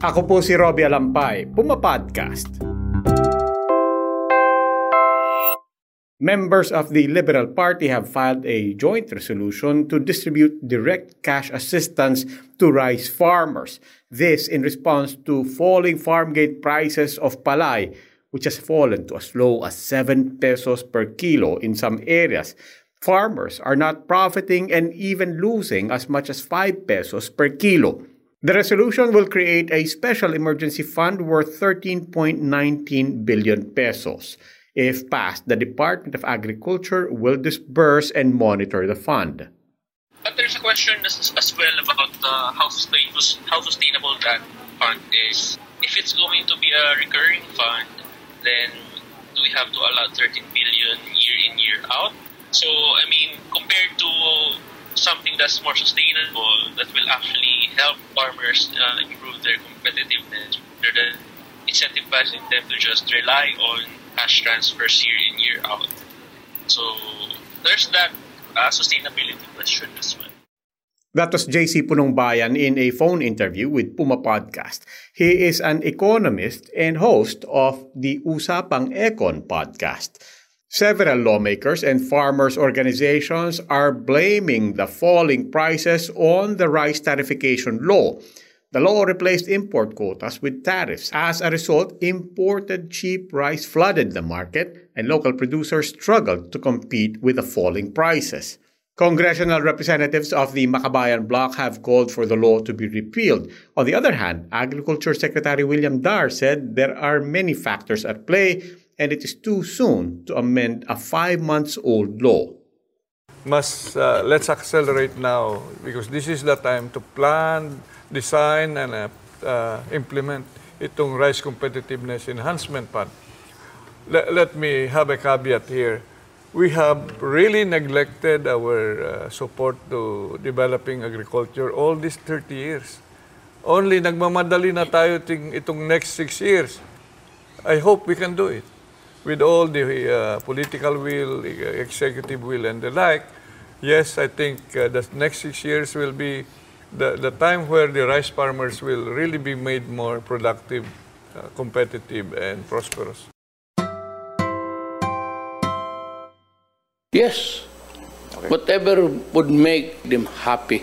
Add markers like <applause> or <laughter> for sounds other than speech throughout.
Ako po si Robbie Alampay, Puma Podcast. Members of the Liberal Party have filed a joint resolution to distribute direct cash assistance to rice farmers. This in response to falling farm gate prices of palay, which has fallen to as low as 7 pesos per kilo in some areas. Farmers are not profiting and even losing as much as 5 pesos per kilo. The resolution will create a special emergency fund worth 13.19 billion pesos. If passed, the Department of Agriculture will disburse and monitor the fund. But there's a question as, as well about uh, how, how sustainable that fund is. If it's going to be a recurring fund, then do we have to allow 13 billion year in, year out? So, I mean, compared to something that's more sustainable, that will actually help farmers uh, improve their competitiveness rather than incentivizing them to just rely on cash transfers year in, year out. So there's that uh, sustainability question as well. That was JC Punongbayan in a phone interview with Puma Podcast. He is an economist and host of the Usapang Econ podcast. Several lawmakers and farmers' organizations are blaming the falling prices on the rice tariffication law. The law replaced import quotas with tariffs. As a result, imported cheap rice flooded the market, and local producers struggled to compete with the falling prices. Congressional representatives of the Makabayan bloc have called for the law to be repealed. On the other hand, Agriculture Secretary William Dar said there are many factors at play and it is too soon to amend a five months old law. Must uh, let's accelerate now because this is the time to plan, design and uh, uh, implement itong Rice Competitiveness Enhancement Fund. Let, let me have a caveat here. We have really neglected our uh, support to developing agriculture all these 30 years. Only nagmamadali na tayo itong next six years. I hope we can do it. With all the uh, political will, executive will, and the like, yes, I think uh, the next six years will be the, the time where the rice farmers will really be made more productive, uh, competitive, and prosperous. Yes. Okay. Whatever would make them happy.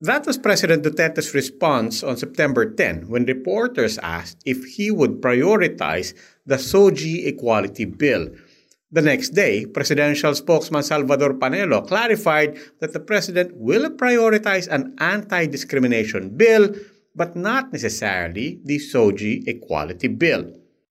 That was President Duterte's response on September 10 when reporters asked if he would prioritize the SOGIE Equality Bill the next day, presidential spokesman Salvador Panelo clarified that the president will prioritize an anti discrimination bill, but not necessarily the SOGIE Equality Bill.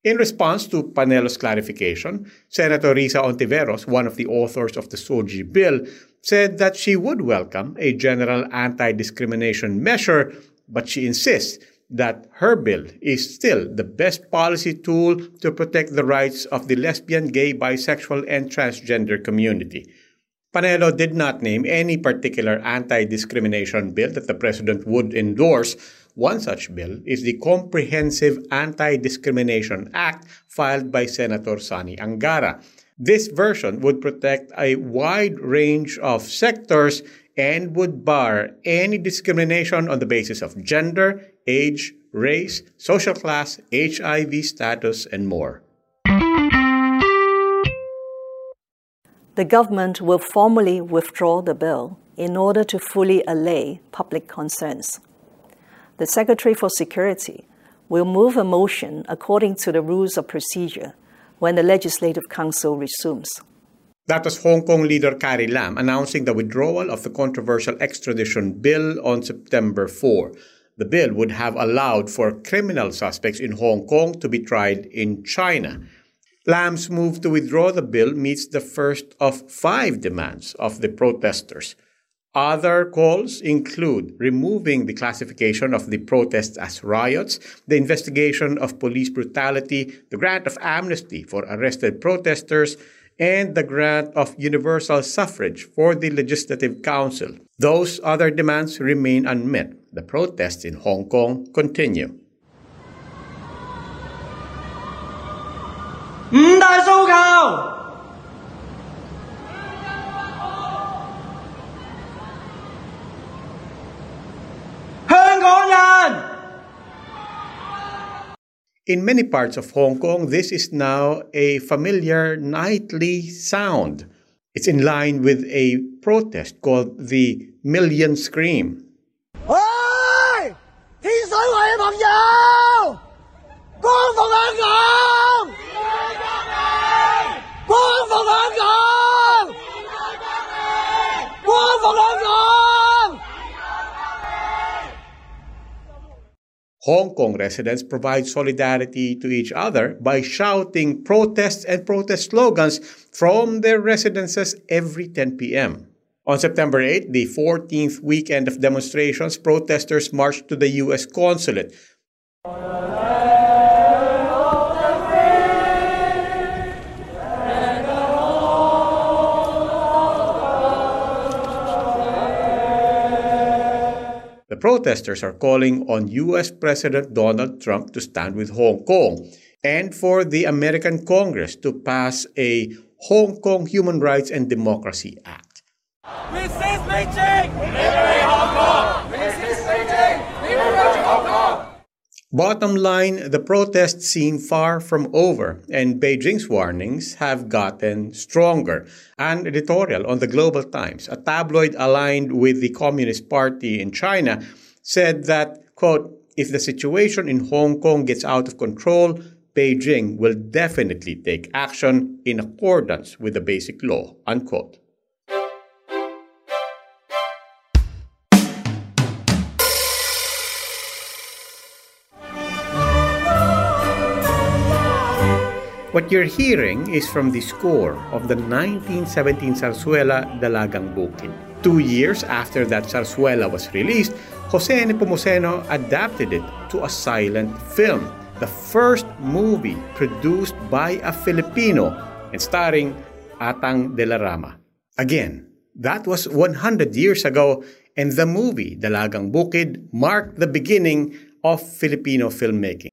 In response to Panelo's clarification, Senator Risa Hontiveros, one of the authors of the SOGIE bill, said that she would welcome a general anti discrimination measure, but she insists that her bill is still the best policy tool to protect the rights of the lesbian, gay, bisexual, and transgender community. Panelo did not name any particular anti discrimination bill that the president would endorse. One such bill is the Comprehensive Anti Discrimination Act filed by Senator Sonny Angara. This version would protect a wide range of sectors and would bar any discrimination on the basis of gender, age, race, social class, HIV status, and more. The government will formally withdraw the bill in order to fully allay public concerns. The Secretary for Security will move a motion according to the rules of procedure when the Legislative Council resumes. That was Hong Kong leader Carrie Lam announcing the withdrawal of the controversial extradition bill on September 4. The bill would have allowed for criminal suspects in Hong Kong to be tried in China. Lam's move to withdraw the bill meets the first of five demands of the protesters. Other calls include removing the classification of the protests as riots, the investigation of police brutality, the grant of amnesty for arrested protesters, and the grant of universal suffrage for the Legislative Council. Those other demands remain unmet The protests in Hong Kong continue. 五大诉求。香港人。In many parts of Hong Kong, this is now a familiar nightly sound. It's in line with a protest called the Million Scream. 喂！天水围嘅朋友，光复香港！光复香港！光复香港！ Hong Kong residents provide solidarity to each other by shouting protests and protest slogans from their residences every 10 p.m. On September 8, the 14th weekend of demonstrations, protesters marched to the U.S. consulate. The protesters are calling on U.S. President Donald Trump to stand with Hong Kong and for the American Congress to pass a Hong Kong Human Rights and Democracy Act. Beijing! Liberate Hong Kong! Beijing! Liberate Hong Kong! Bottom line, the protests seem far from over, and Beijing's warnings have gotten stronger. An editorial on the Global Times, a tabloid aligned with the Communist Party in China, said that, quote, if the situation in Hong Kong gets out of control, Beijing will definitely take action in accordance with the basic law, unquote. What you're hearing is from the score of the 1917 zarzuela Dalagang Bukid. Two years after that zarzuela was released, Jose Nepomuceno adapted it to a silent film, the first movie produced by a Filipino and starring Atang de la Rama. Again, that was 100 years ago, and the movie Dalagang Bukid marked the beginning of Filipino filmmaking.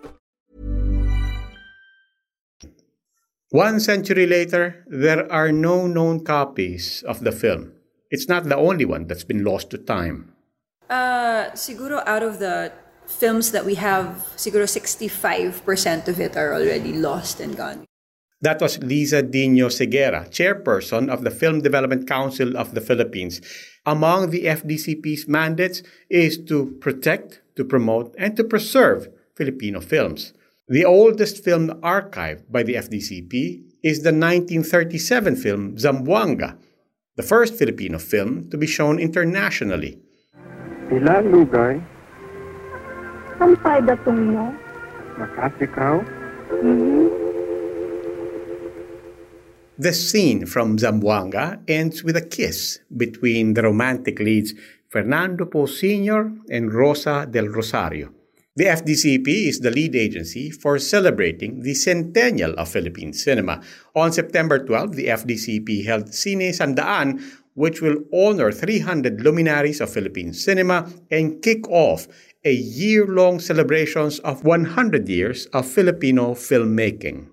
One century later, there are no known copies of the film. It's not the only one that's been lost to time. Uh, siguro out of the films that we have, siguro 65% of it are already lost and gone. That was Liza Diño Seguerra, chairperson of the Film Development Council of the Philippines. Among the FDCP's mandates is to protect, to promote, and to preserve Filipino films. The oldest film archived by the FDCP is the 1937 film Zamboanga, the first Filipino film to be shown internationally. Ilang lugay, Sampay datong mo. makasikaw, mm-hmm. The scene from Zamboanga ends with a kiss between the romantic leads Fernando Poe Sr. and Rosa del Rosario. The FDCP is the lead agency for celebrating the centennial of Philippine cinema. On September 12, the FDCP held Sine Sandaan, which will honor 300 luminaries of Philippine cinema and kick off a year-long celebrations of 100 years of Filipino filmmaking.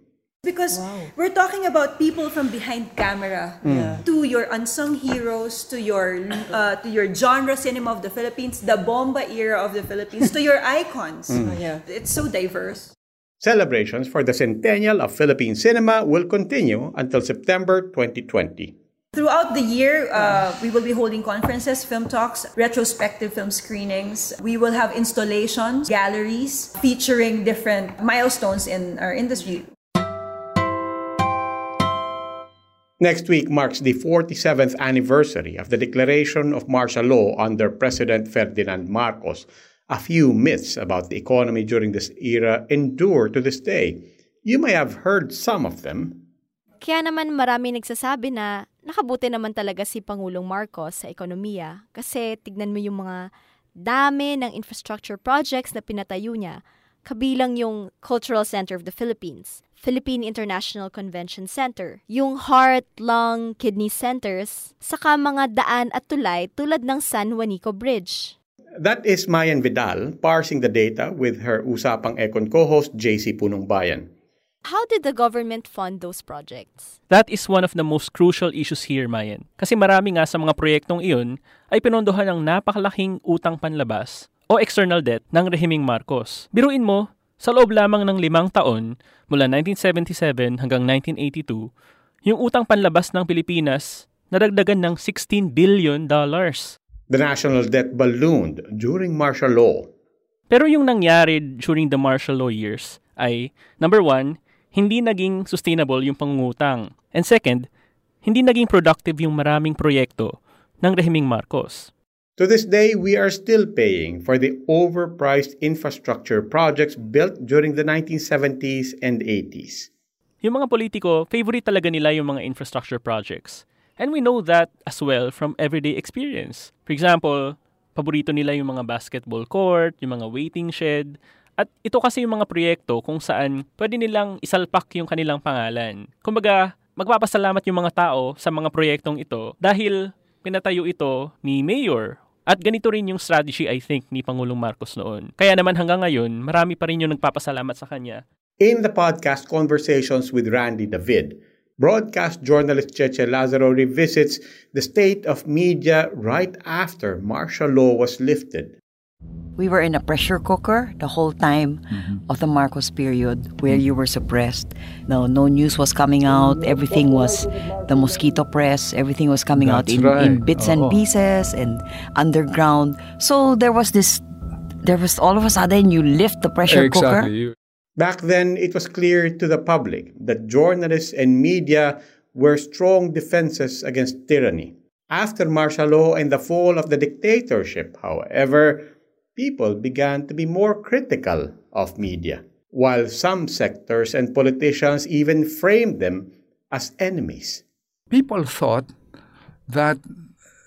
Because we're talking about people from behind camera Mm. to your unsung heroes, to your uh, to your genre cinema of the Philippines, the bomba era of the Philippines, to your <laughs> icons. Mm. Yeah, it's so diverse. Celebrations for the centennial of Philippine cinema will continue until September 2020. Throughout the year, uh, we will be holding conferences, film talks, retrospective film screenings. We will have installations, galleries featuring different milestones in our industry. Next week marks the 47th anniversary of the declaration of martial law under President Ferdinand Marcos. A few myths about the economy during this era endure to this day. You may have heard some of them. Kaya naman marami nagsasabi na nakabuti naman talaga si Pangulong Marcos sa ekonomiya kasi tignan mo yung mga dami ng infrastructure projects na pinatayo niya, kabilang yung Cultural Center of the Philippines, Philippine International Convention Center, yung Heart, Lung, Kidney Centers, saka mga daan at tulay tulad ng San Juanico Bridge. That is Mayan Vidal parsing the data with her Usapang Econ co-host JC Punong Bayan. How did the government fund those projects? That is one of the most crucial issues here, Mayan. Kasi marami nga sa mga proyektong iyon ay pinondohan ng napakalaking utang panlabas o external debt ng rehiming Marcos. Biruin mo, sa loob lamang ng limang taon, mula 1977 hanggang 1982, yung utang panlabas ng Pilipinas nadagdagan ng 16 billion dollars. The national debt ballooned during martial law. Pero yung nangyari during the martial law years ay, number one, hindi naging sustainable yung pangungutang. And second, hindi naging productive yung maraming proyekto ng rehiming Marcos. To this day, we are still paying for the overpriced infrastructure projects built during the 1970s and 80s. Yung mga politiko, favorite talaga nila yung mga infrastructure projects. And we know that as well from everyday experience. For example, paborito nila yung mga basketball court, yung mga waiting shed, at ito kasi yung mga proyekto kung saan pwede nilang isalpak yung kanilang pangalan. Kumbaga, magpapasalamat yung mga tao sa mga proyektong ito dahil pinatayo ito ni Mayor. At ganito rin yung strategy, I think, ni Pangulong Marcos noon. Kaya naman hanggang ngayon, marami pa rin yung nagpapasalamat sa kanya. In the podcast Conversations with Randy David, broadcast journalist Cheche Lazaro revisits the state of media right after martial law was lifted. We were in a pressure cooker the whole time mm-hmm. of the Marcos period where mm-hmm. you were suppressed. No, no news was coming out. Everything was the mosquito press. Everything was coming out That's in, in right. bits and oh. pieces and underground. So there was this, there was all of a sudden you lift the pressure cooker. Back then, it was clear to the public that journalists and media were strong defenses against tyranny. After martial law and the fall of the dictatorship, however, people began to be more critical of media, while some sectors and politicians even framed them as enemies. People thought that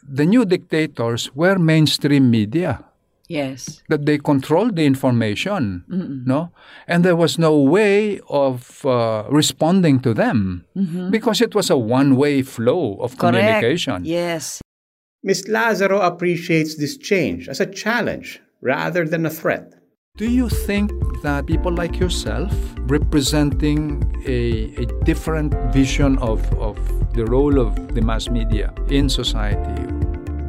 the new dictators were mainstream media. Yes. That they controlled the information, Mm-mm. no, and there was no way of uh, responding to them Mhm. because it was a one-way flow of Correct. communication. Yes. Ms. Lazaro appreciates this change as a challenge rather than a threat. Do you think that people like yourself, representing a, a different vision of, of the role of the mass media in society,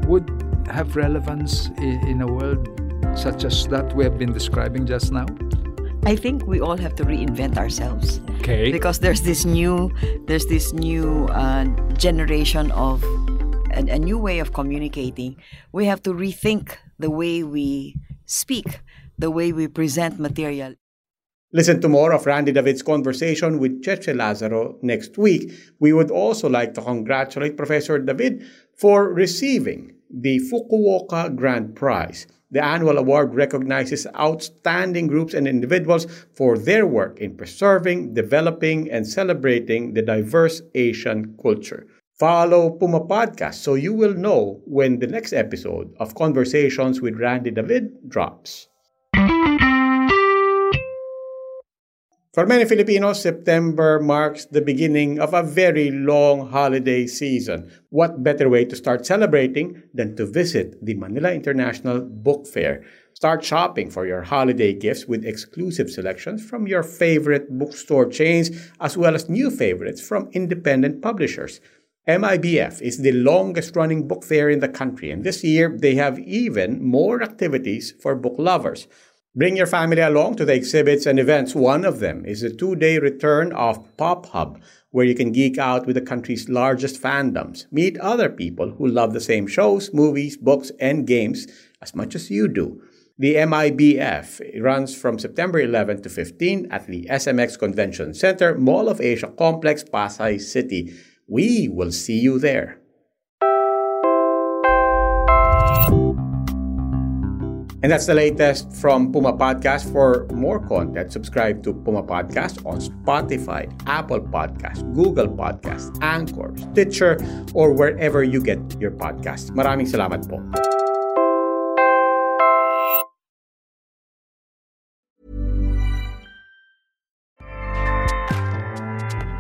would have relevance in, in a world such as that we have been describing just now? I think we all have to reinvent ourselves. Okay. Because there's this new, there's this new uh, generation of a, a new way of communicating. We have to rethink the way we speak, the way we present material. Listen to more of Randy David's conversation with Cheche Lazaro next week. We would also like to congratulate Professor David for receiving the Fukuoka Grand Prize. The annual award recognizes outstanding groups and individuals for their work in preserving, developing, and celebrating the diverse Asian culture. Follow Puma Podcast so you will know when the next episode of Conversations with Randy David drops. For many Filipinos, September marks the beginning of a very long holiday season. What better way to start celebrating than to visit the Manila International Book Fair? Start shopping for your holiday gifts with exclusive selections from your favorite bookstore chains as well as new favorites from independent publishers. MIBF is the longest running book fair in the country, and this year they have even more activities for book lovers. Bring your family along to the exhibits and events. One of them is a two day return of Pop Hub, where you can geek out with the country's largest fandoms, meet other people who love the same shows, movies, books, and games as much as you do. The MIBF runs from September 11 to 15 at the SMX Convention Center, Mall of Asia Complex, Pasay City. We will see you there. And that's the latest from Puma Podcast. For more content, subscribe to Puma Podcast on Spotify, Apple Podcast, Google Podcast, Anchor, Stitcher, or wherever you get your podcasts. Maraming salamat po.